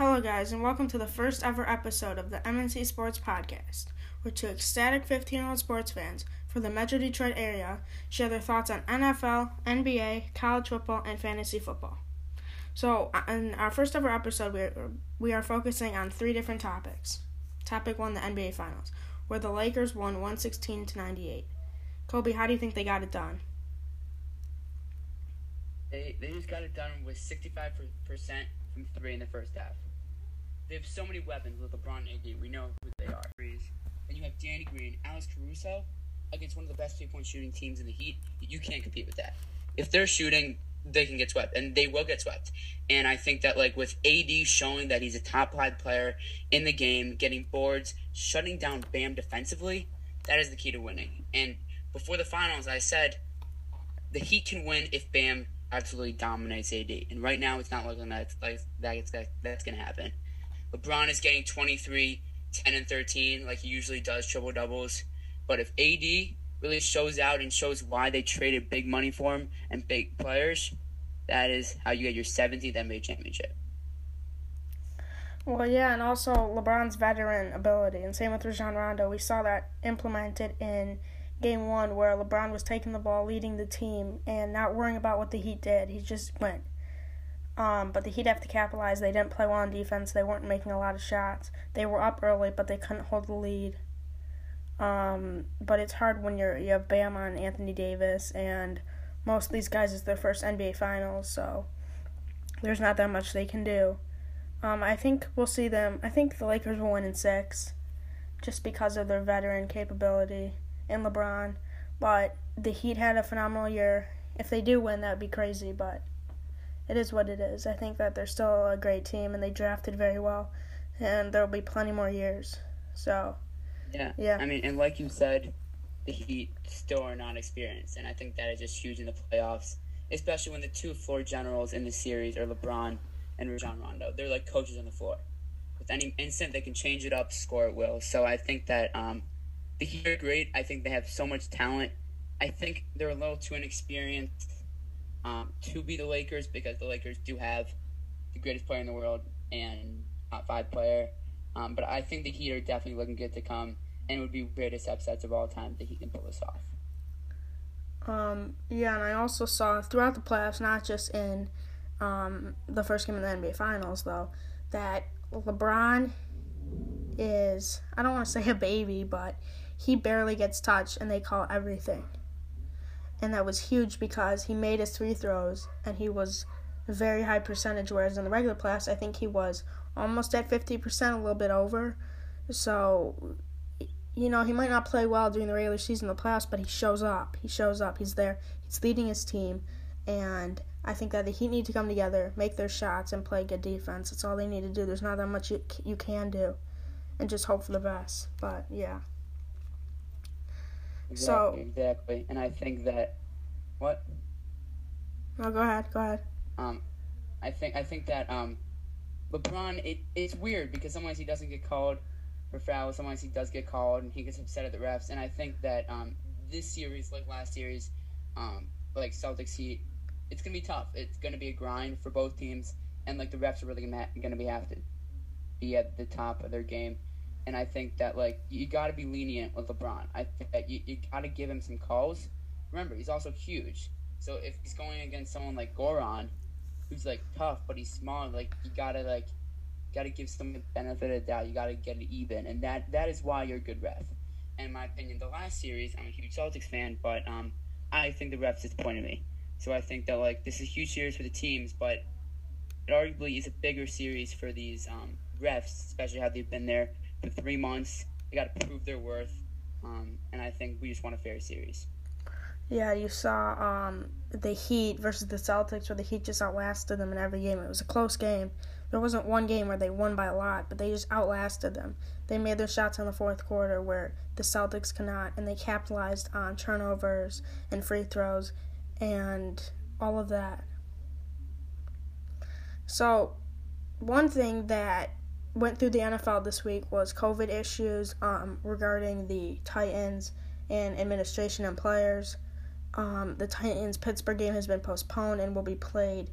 Hello, guys, and welcome to the first ever episode of the MNC Sports Podcast, where two ecstatic 15 year old sports fans from the Metro Detroit area share their thoughts on NFL, NBA, college football, and fantasy football. So, uh, in our first ever episode, we are, we are focusing on three different topics. Topic one, the NBA Finals, where the Lakers won 116 to 98. Kobe, how do you think they got it done? They, they just got it done with 65% from three in the first half. They have so many weapons with LeBron and AD. We know who they are. And you have Danny Green, Alex Caruso against one of the best three point shooting teams in the Heat. You can't compete with that. If they're shooting, they can get swept, and they will get swept. And I think that like with AD showing that he's a top five player in the game, getting boards, shutting down Bam defensively, that is the key to winning. And before the finals, I said the Heat can win if Bam absolutely dominates AD. And right now, it's not looking like that that's going to happen. LeBron is getting 23, 10, and 13 like he usually does, triple doubles. But if AD really shows out and shows why they traded big money for him and big players, that is how you get your 17th NBA championship. Well, yeah, and also LeBron's veteran ability, and same with Rajon Rondo. We saw that implemented in game one where LeBron was taking the ball, leading the team, and not worrying about what the Heat did. He just went. Um, but the Heat have to capitalize. They didn't play well on defense. They weren't making a lot of shots. They were up early, but they couldn't hold the lead. Um, but it's hard when you're you have Bam and Anthony Davis, and most of these guys is their first NBA Finals, so there's not that much they can do. Um, I think we'll see them. I think the Lakers will win in six, just because of their veteran capability and LeBron. But the Heat had a phenomenal year. If they do win, that would be crazy, but it is what it is. I think that they're still a great team and they drafted very well, and there will be plenty more years. So, yeah. Yeah. I mean, and like you said, the Heat still are not experienced, and I think that is just huge in the playoffs, especially when the two floor generals in the series are LeBron and Rajon Rondo. They're like coaches on the floor. With any instant, they can change it up, score at will. So I think that um, the Heat are great. I think they have so much talent. I think they're a little too inexperienced um, to be the Lakers because the Lakers do have the greatest player in the world and top five player. Um, but I think the Heat are definitely looking good to come, and it would be greatest upsets of all time that he can pull this off. Um, yeah, and I also saw throughout the playoffs, not just in um, the first game of the NBA Finals, though, that LeBron is, I don't want to say a baby, but he barely gets touched and they call everything. And that was huge because he made his three throws and he was a very high percentage, whereas in the regular class, I think he was almost at 50%, a little bit over. So, you know, he might not play well during the regular season, the playoffs, but he shows up. He shows up. He's there. He's leading his team. And I think that the Heat need to come together, make their shots, and play good defense. That's all they need to do. There's not that much you, you can do. And just hope for the best. But, yeah. Exactly, so exactly, and I think that what? No, go ahead. Go ahead. Um, I think I think that um, LeBron. It it's weird because sometimes he doesn't get called for fouls, sometimes he does get called, and he gets upset at the refs. And I think that um, this series, like last series, um, like Celtics Heat, it's gonna be tough. It's gonna be a grind for both teams, and like the refs are really gonna gonna be have to be at the top of their game and I think that like you got to be lenient with LeBron. I think that you, you got to give him some calls. Remember, he's also huge, so if he's going against someone like Goran, who's like tough but he's small, like you gotta like got to give some benefit of the doubt. You got to get it even, and that that is why you're a good ref. And in my opinion, the last series, I'm a huge Celtics fan, but um, I think the refs disappointed me. So I think that like this is a huge series for the teams, but it arguably is a bigger series for these um, refs, especially how they've been there for three months. They got to prove their worth, um, and I think we just want a fair series. Yeah, you saw um, the Heat versus the Celtics, where the Heat just outlasted them in every game. It was a close game. There wasn't one game where they won by a lot, but they just outlasted them. They made their shots in the fourth quarter where the Celtics cannot, and they capitalized on turnovers and free throws and all of that. So, one thing that went through the NFL this week was COVID issues um, regarding the Titans and administration and players. Um, the Titans Pittsburgh game has been postponed and will be played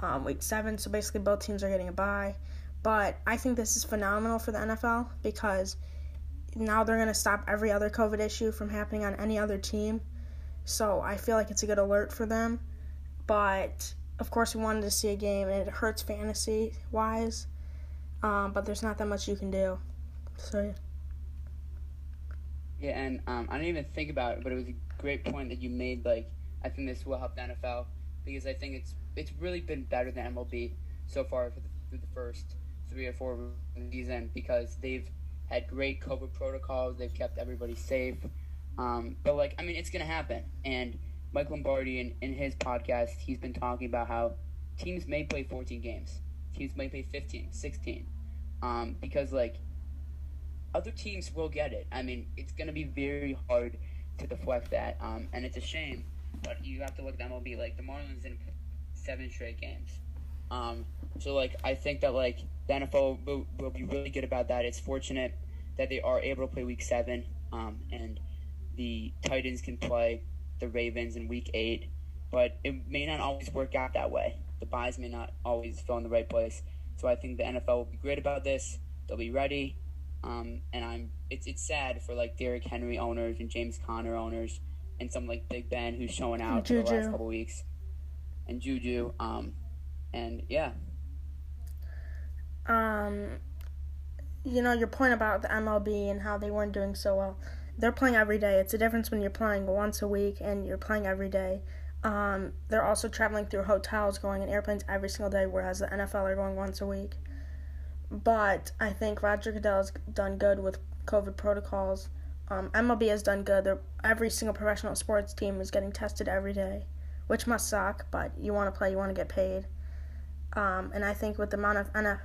um, week seven. So basically, both teams are getting a bye. But I think this is phenomenal for the NFL because now they're going to stop every other COVID issue from happening on any other team. So I feel like it's a good alert for them. But of course, we wanted to see a game, and it hurts fantasy wise. Um, but there's not that much you can do. So. Yeah. Yeah, and um, I didn't even think about it, but it was a great point that you made. Like, I think this will help the NFL because I think it's it's really been better than MLB so far for the, through the first three or four season because they've had great COVID protocols. They've kept everybody safe. Um, but like, I mean, it's gonna happen. And Mike Lombardi in, in his podcast, he's been talking about how teams may play 14 games. Teams might play 15, 16. Um, because like other teams will get it. I mean, it's going to be very hard to deflect that, um, and it's a shame. But you have to look at MLB. Like the Marlins in seven straight games. Um, so like I think that like the NFL will, will, be really good about that. It's fortunate that they are able to play Week Seven, um, and the Titans can play the Ravens in Week Eight. But it may not always work out that way. The byes may not always fall in the right place. So I think the NFL will be great about this. They'll be ready. Um, and I'm it's it's sad for like Derrick Henry owners and James Conner owners and some like Big Ben who's showing out for the last couple weeks, and Juju. Um, and yeah. Um, you know your point about the MLB and how they weren't doing so well. They're playing every day. It's a difference when you're playing once a week and you're playing every day. Um, they're also traveling through hotels, going in airplanes every single day, whereas the NFL are going once a week. But I think Roger Goodell's done good with COVID protocols. Um, MLB has done good. They're, every single professional sports team is getting tested every day, which must suck. But you want to play, you want to get paid. Um, and I think with the amount of NF,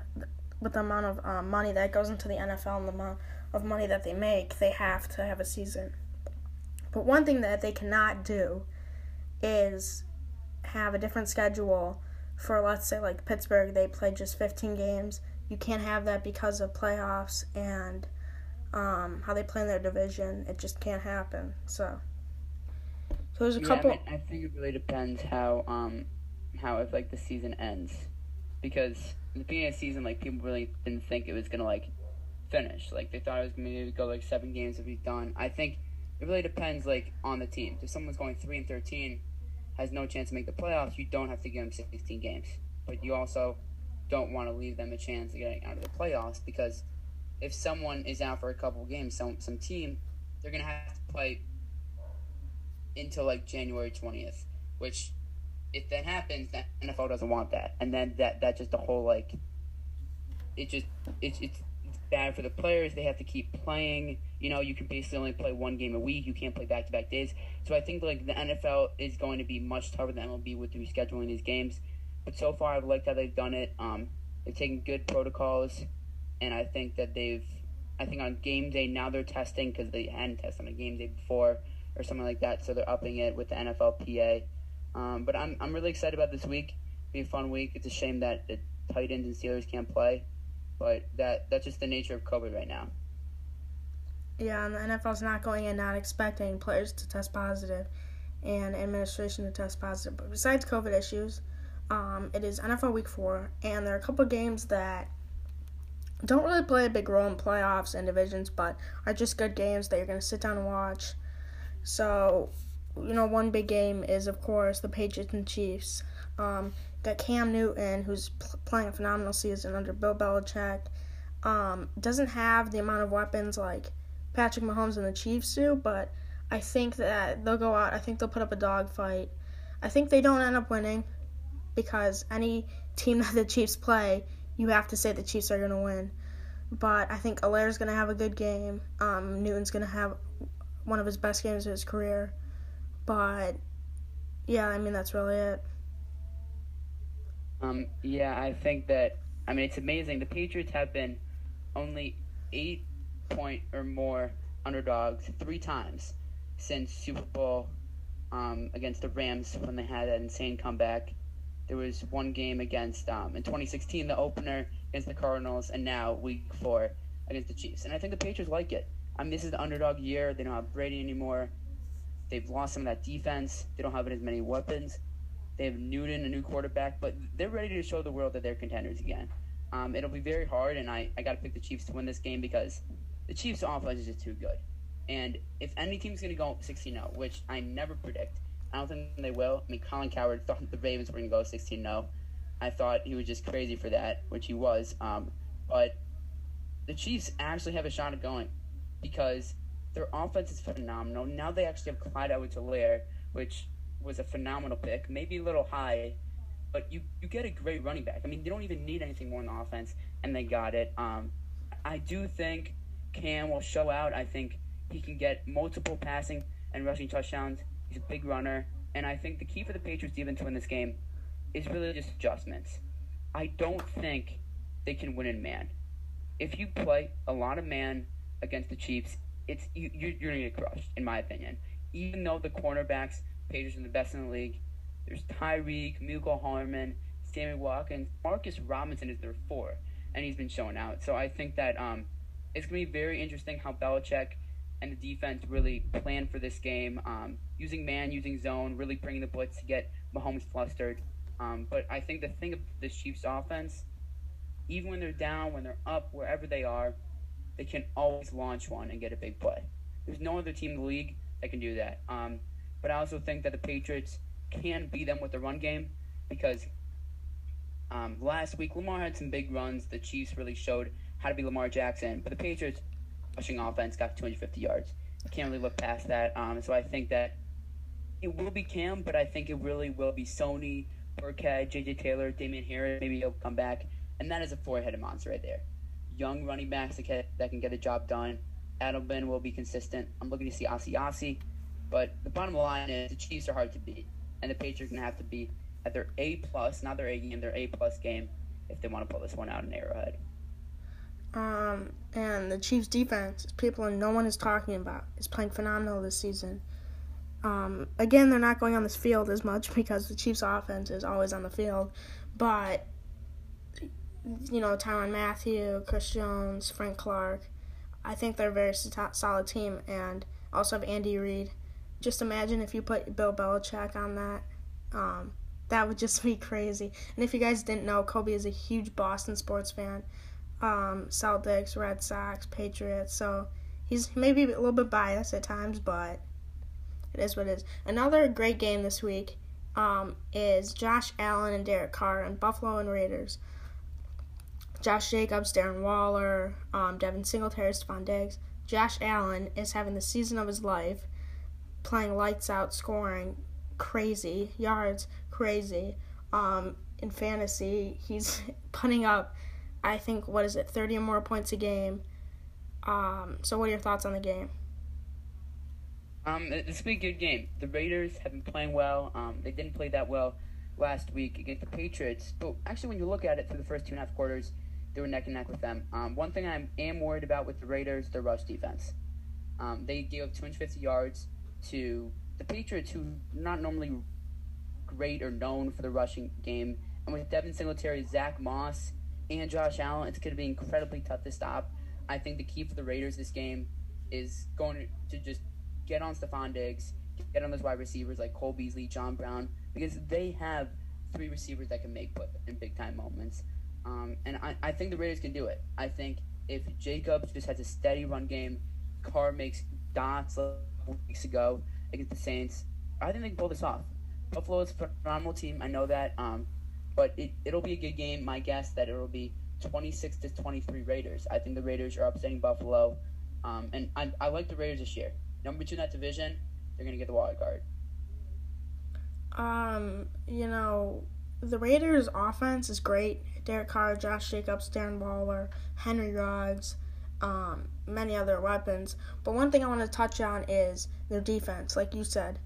with the amount of um, money that goes into the NFL and the amount of money that they make, they have to have a season. But one thing that they cannot do is have a different schedule for let's say like Pittsburgh they play just 15 games you can't have that because of playoffs and um, how they play in their division. It just can't happen. So, so there's a yeah, couple. I, mean, I, think it really depends how um how if like the season ends, because in the beginning of the season, like people really didn't think it was gonna like finish. Like they thought it was gonna go like seven games if he's done. I think it really depends like on the team. If someone's going three and thirteen, has no chance to make the playoffs, you don't have to give them sixteen games. But you also don't want to leave them a chance of getting out of the playoffs because if someone is out for a couple games, some some team, they're gonna have to play until like January twentieth, which if that happens, the NFL doesn't want that, and then that that just the whole like it just it's it's bad for the players. They have to keep playing. You know, you can basically only play one game a week. You can't play back to back days. So I think like the NFL is going to be much tougher than MLB with rescheduling these games. But so far, I've liked how they've done it. Um, they've taken good protocols, and I think that they've. I think on game day now they're testing because they hadn't tested on a game day before or something like that. So they're upping it with the NFLPA. Um, but I'm I'm really excited about this week. Be a fun week. It's a shame that the Titans and Steelers can't play, but that that's just the nature of COVID right now. Yeah, and the NFL's not going in not expecting players to test positive and administration to test positive. But besides COVID issues, um, it is NFL Week 4, and there are a couple games that don't really play a big role in playoffs and divisions, but are just good games that you're going to sit down and watch. So, you know, one big game is, of course, the Patriots and Chiefs. Um, got Cam Newton, who's pl- playing a phenomenal season under Bill Belichick. Um, doesn't have the amount of weapons like Patrick Mahomes and the Chiefs do, but I think that they'll go out. I think they'll put up a dog fight. I think they don't end up winning because any team that the Chiefs play, you have to say the Chiefs are going to win. But I think Helaire's going to have a good game. Um, Newton's going to have one of his best games of his career. But yeah, I mean that's really it. Um, yeah, I think that I mean it's amazing. The Patriots have been only eight point or more underdogs three times since Super Bowl um, against the Rams when they had that insane comeback there was one game against um, in 2016, the opener against the Cardinals, and now Week Four against the Chiefs. And I think the Patriots like it. I mean, this is the underdog year. They don't have Brady anymore. They've lost some of that defense. They don't have as many weapons. They have Newton, a new quarterback, but they're ready to show the world that they're contenders again. Um, it'll be very hard, and I, I got to pick the Chiefs to win this game because the Chiefs' offense is just too good. And if any team's going to go 16 0, which I never predict, I don't think they will. I mean, Colin Cowherd thought the Ravens were going to go 16 0. I thought he was just crazy for that, which he was. Um, but the Chiefs actually have a shot at going because their offense is phenomenal. Now they actually have Clyde Edwards-Helaire, which was a phenomenal pick, maybe a little high, but you, you get a great running back. I mean, they don't even need anything more in the offense, and they got it. Um, I do think Cam will show out. I think he can get multiple passing and rushing touchdowns. He's a big runner, and I think the key for the Patriots even to win this game is really just adjustments. I don't think they can win in man. If you play a lot of man against the Chiefs, it's you, you're, you're gonna get crushed, in my opinion. Even though the cornerbacks, Patriots are the best in the league, there's Tyreek, Mecole Hardman, Sammy Watkins, Marcus Robinson is their four, and he's been showing out. So I think that um, it's gonna be very interesting how Belichick and the defense really plan for this game, um, using man, using zone, really bringing the blitz to get Mahomes flustered. Um, but I think the thing of the Chiefs offense, even when they're down, when they're up, wherever they are, they can always launch one and get a big play. There's no other team in the league that can do that. Um, but I also think that the Patriots can beat them with the run game because um, last week Lamar had some big runs. The Chiefs really showed how to be Lamar Jackson, but the Patriots rushing offense got 250 yards. Can't really look past that. Um, so I think that it will be Cam, but I think it really will be Sony, Burkhead, J.J. Taylor, Damien Harris. Maybe he'll come back, and that is a four-headed monster right there. Young running backs that can, get the job done. Edelman will be consistent. I'm looking to see Asiasi, but the bottom line is the Chiefs are hard to beat, and the Patriots are to have to be at their A plus, not their A game, their A plus game, if they want to pull this one out in Arrowhead. Um, and the Chiefs' defense, is people no one is talking about, is playing phenomenal this season. Um, again, they're not going on this field as much because the Chiefs' offense is always on the field, but you know, Tyrann Mathieu, Chris Jones, Frank Clark, I think they're a very solid team, and also have Andy Reid. Just imagine if you put Bill Belichick on that. Um, that would just be crazy. And if you guys didn't know, Kobe is a huge Boston sports fan um, Celtics, Red Sox, Patriots. So he's maybe a little bit biased at times, but it is what it is. Another great game this week um, is Josh Allen and Derek Carr and Buffalo and Raiders. Josh Jacobs, Darren Waller, um, Devin Singletary, Stefon Diggs. Josh Allen is having the season of his life, playing lights out, scoring crazy yards, crazy. Um, in fantasy, he's putting up I think what is it, thirty or more points a game. Um, so, what are your thoughts on the game? Um, it's been a good game. The Raiders have been playing well. Um, they didn't play that well last week against the Patriots, but actually, when you look at it through the first two and a half quarters, they were neck and neck with them. Um, one thing I am worried about with the Raiders, their rush defense. Um, they gave up 250 yards to the Patriots, who not normally great or known for the rushing game. And with Devin Singletary, Zach Moss, and Josh Allen, it's going to be incredibly tough to stop. I think the key for the Raiders this game is going to just get on Stefon Diggs, get on those wide receivers like Cole Beasley, John Brown, because they have three receivers that can make play in big time moments. Um, and I, I think the Raiders can do it. I think if Jacobs just has a steady run game, Carr makes dots weeks ago against the Saints, I think they can pull this off. Buffalo is a phenomenal team. I know that. Um, but it, it'll be a good game. My guess that it'll be 26 to 23 Raiders. I think the Raiders are upsetting Buffalo, um, and I, I like the Raiders this year. Number two in that division, they're gonna get the wild card. Um, you know, the Raiders' offense is great. Derek Carr, Josh Jacobs, Darren Waller, Henry Ruggs, um, many other weapons. But one thing I want to touch on is their defense. Like you said,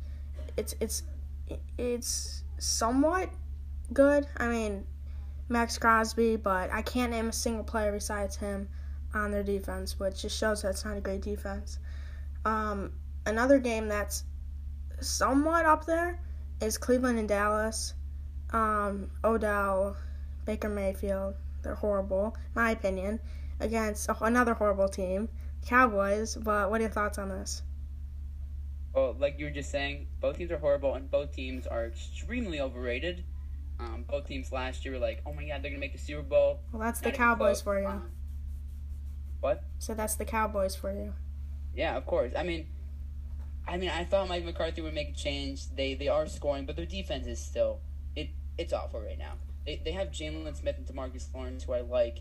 it's it's it's somewhat good. I mean, Maxx Crosby, but I can't name a single player besides him on their defense, which just shows that it's not a great defense. Um, another game that's somewhat up there is Cleveland and Dallas. Um, Odell, Baker Mayfield, they're horrible, my opinion, against another horrible team, Cowboys. But what are your thoughts on this? Well, like you were just saying, both teams are horrible, and both teams are extremely overrated. Um, both teams last year were like, "Oh my God, they're gonna make the Super Bowl." Well, that's the Not even Cowboys for you. Um, what? So that's the Cowboys for you. Yeah, of course. I mean, I mean, I thought Mike McCarthy would make a change. They they are scoring, but their defense is still it it's awful right now. They they have Jaylon Smith and Demarcus Lawrence, who I like,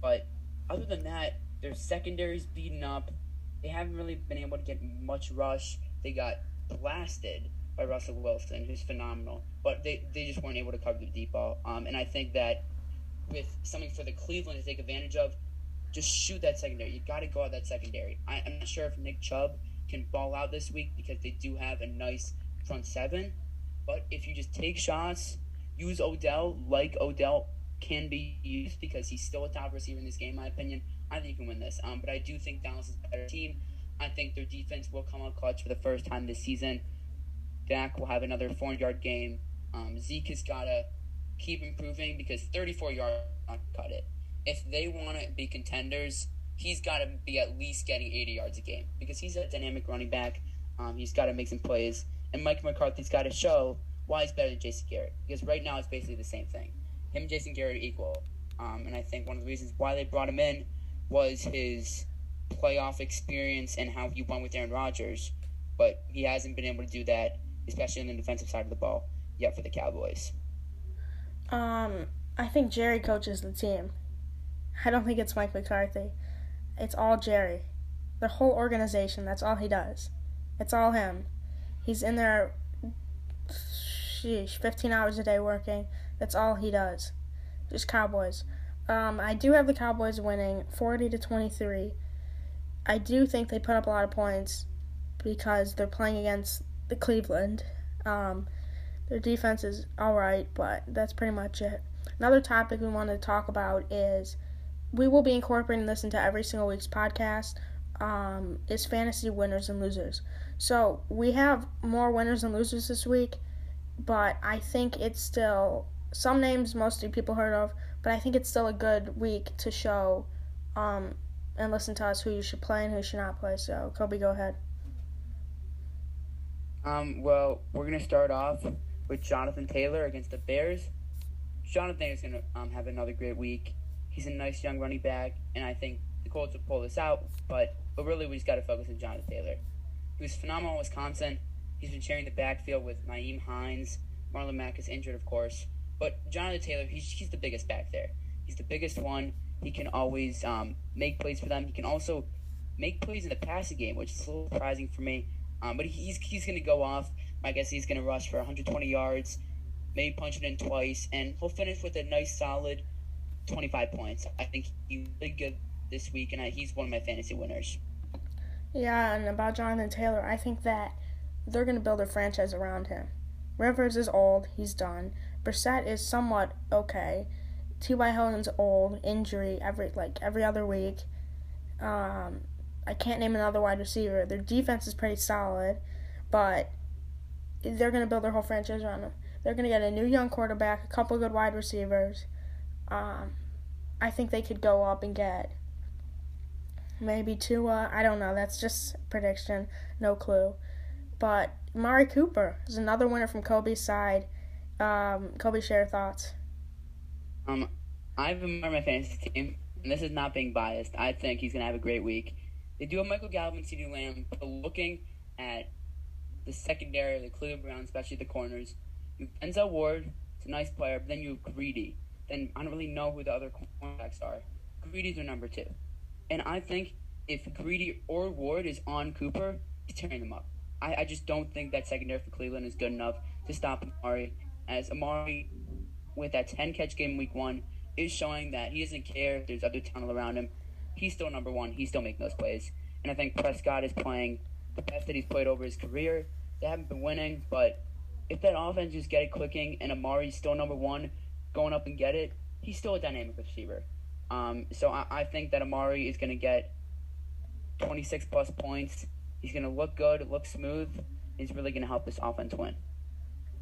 but other than that, their secondary's beaten up. They haven't really been able to get much rush. They got blasted by Russell Wilson, who's phenomenal, but they they just weren't able to cover the deep ball. Um, and I think that with something for the Cleveland to take advantage of, just shoot that secondary. You got to go at that secondary. I, I'm not sure if Nick Chubb can ball out this week because they do have a nice front seven. But if you just take shots, use Odell like Odell can be used because he's still a top receiver in this game, in my opinion. I think you can win this. Um, but I do think Dallas is a better team. I think their defense will come out clutch for the first time this season. Dak will have another 400 yard game. Um, Zeke has got to keep improving because 34 yards not cut it. If they want to be contenders, he's got to be at least getting 80 yards a game because he's a dynamic running back. Um, he's got to make some plays, and Mike McCarthy's got to show why he's better than Jason Garrett because right now it's basically the same thing. Him and Jason Garrett are equal, um, and I think one of the reasons why they brought him in was his playoff experience and how he won with Aaron Rodgers, but he hasn't been able to do that, especially on the defensive side of the ball, yet for the Cowboys. Um, I think Jerry coaches the team. I don't think it's Mike McCarthy. It's all Jerry. The whole organization, that's all he does. It's all him. He's in there sheesh, 15 hours a day working. That's all he does. Just Cowboys. Um, I do have the Cowboys winning 40 to 23. I do think they put up a lot of points because they're playing against the Cleveland. Um, their defense is all right, but that's pretty much it. Another topic we want to talk about is we will be incorporating this into every single week's podcast. Um, is fantasy winners and losers. So we have more winners and losers this week, but I think it's still some names mostly people heard of, but I think it's still a good week to show um, and listen to us who you should play and who you should not play. So Kobe, go ahead. Um, well, we're gonna start off with Jonathan Taylor against the Bears. Jonathan is gonna um, have another great week. He's a nice young running back, and I think the Colts will pull this out. But but really, we just got to focus on Jonathan Taylor. He was phenomenal in Wisconsin. He's been sharing the backfield with Nyheim Hines. Marlon Mack is injured, of course. But Jonathan Taylor, he's, he's the biggest back there. He's the biggest one. He can always um, make plays for them. He can also make plays in the passing game, which is a little surprising for me. Um, but he's he's going to go off. I guess he's going to rush for 120 yards, maybe punch it in twice, and he'll finish with a nice, solid 25 points. I think he's really good this week, and I, he's one of my fantasy winners. Yeah, and about Jonathan Taylor, I think that they're going to build a franchise around him. Rivers is old, he's done. Brissett is somewhat okay. T.Y. Hilton's old, injury every like every other week. Um, I can't name another wide receiver. Their defense is pretty solid, but they're going to build their whole franchise around him. They're going to get a new young quarterback, a couple good wide receivers. Um, I think they could go up and get maybe Tua. I don't know. That's just prediction. No clue. But Amari Cooper is another winner from Kobe's side. Um, Kobe, share thoughts. Um, I've been on my fantasy team, and this is not being biased. I think he's gonna have a great week. They do have Michael and CeeDee Lamb, but looking at the secondary of the Cleveland Browns, especially the corners, you have Denzel Ward, it's a nice player, but then you have Greedy. Then I don't really know who the other cornerbacks are. Greedy's their number two, and I think if Greedy or Ward is on Cooper, he's tearing them up. I, I just don't think that secondary for Cleveland is good enough to stop Amari. As Amari, with that 10 catch game week one, is showing that he doesn't care if there's other talent around him. He's still number one. He's still making those plays. And I think Prescott is playing the best that he's played over his career. They haven't been winning, but if that offense just get it clicking and Amari's still number one, going up and get it, he's still a dynamic receiver. Um, so I, I think that Amari is going to get 26 plus points. He's going to look good, look smooth. He's really going to help this offense win.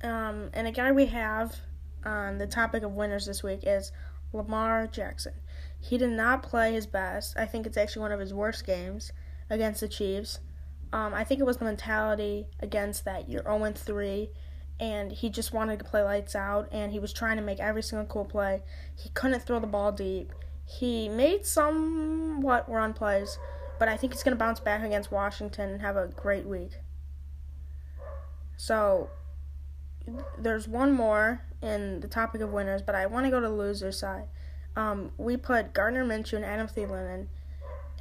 Um, and a guy we have on the topic of winners this week is Lamar Jackson. He did not play his best. I think it's actually one of his worst games against the Chiefs. Um, I think it was the mentality against that you're 0 3 and he just wanted to play lights out, and he was trying to make every single cool play. He couldn't throw the ball deep. He made somewhat run plays, but I think he's going to bounce back against Washington and have a great week. So, there's one more in the topic of winners, but I want to go to the loser side. Um, we put Gardner Minshew and Adam Thielen in,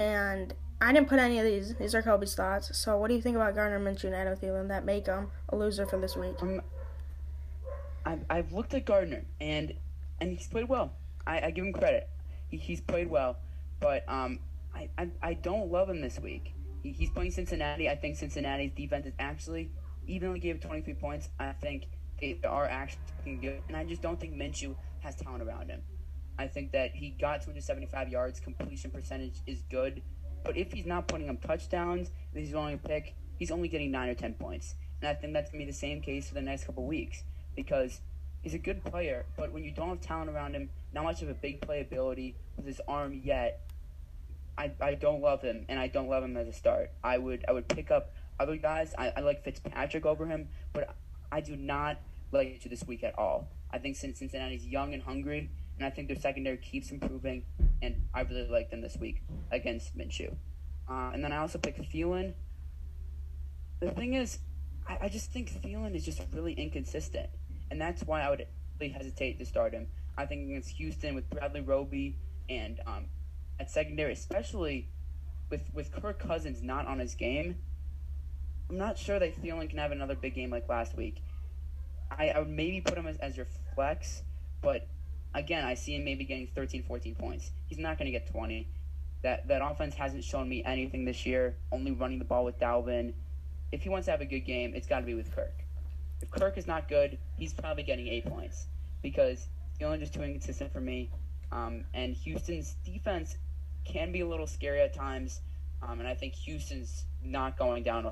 and I didn't put any of these. These are Kobe's thoughts. So, what do you think about Gardner Minshew and Adam Thielen that make him a loser for this week? Um, I've, I've looked at Gardner and and he's played well. I, I give him credit. He, he's played well, but um, I, I, I don't love him this week. He, he's playing Cincinnati. I think Cincinnati's defense is actually, even though he gave 23 points, I think they are actually good. And I just don't think Minshew has talent around him. I think that he got 275 yards. Completion percentage is good. But if he's not putting up touchdowns, if he's only a pick, he's only getting 9 or 10 points. And I think that's going to be the same case for the next couple weeks because he's a good player, but when you don't have talent around him, not much of a big playability with his arm yet, I, I don't love him, and I don't love him as a start. I would I would pick up other guys. I, I like Fitzpatrick over him, but I do not like you this week at all. I think since Cincinnati's young and hungry, and I think their secondary keeps improving, and I really like them this week against Minshew. Uh, and then I also picked Thielen. The thing is, I, I just think Thielen is just really inconsistent, and that's why I would really hesitate to start him. I think against Houston with Bradley Roby and um, at secondary, especially with with Kirk Cousins not on his game, I'm not sure that Thielen can have another big game like last week. I, I would maybe put him as, as your flex, but again, I see him maybe getting 13, 14 points. He's not going to get 20. That that offense hasn't shown me anything this year. Only running the ball with Dalvin. If he wants to have a good game, it's got to be with Kirk. If Kirk is not good, he's probably getting eight points because Thielen just too inconsistent for me. Um, and Houston's defense can be a little scary at times, um, and I think Houston's not going down,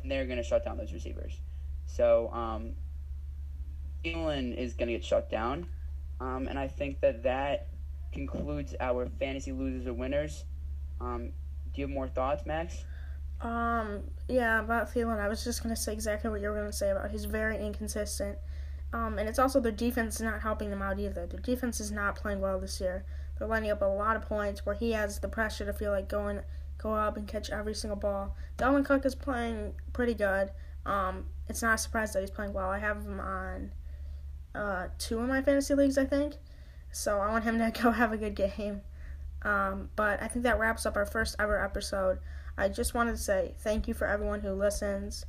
and they're going to shut down those receivers. So um, is going to get shut down, um, and I think that that concludes our fantasy losers or winners. Um, do you have more thoughts, Max? Um, yeah, about Thielen, I was just gonna say exactly what you were gonna say about. He's very inconsistent. Um, and it's also their defense is not helping them out either. Their defense is not playing well this year. They're lining up a lot of points where he has the pressure to feel like going go up and catch every single ball. Dalvin Cook is playing pretty good. Um, it's not a surprise that he's playing well. I have him on uh, two of my fantasy leagues, I think. So I want him to go have a good game. Um, but I think that wraps up our first ever episode. I just wanted to say thank you for everyone who listens.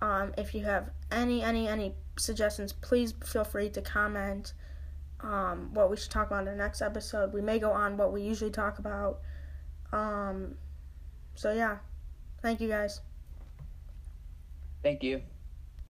Um, if you have any, any, any suggestions, please feel free to comment um, what we should talk about in the next episode. We may go on what we usually talk about. Um, so, yeah. Thank you guys. Thank you.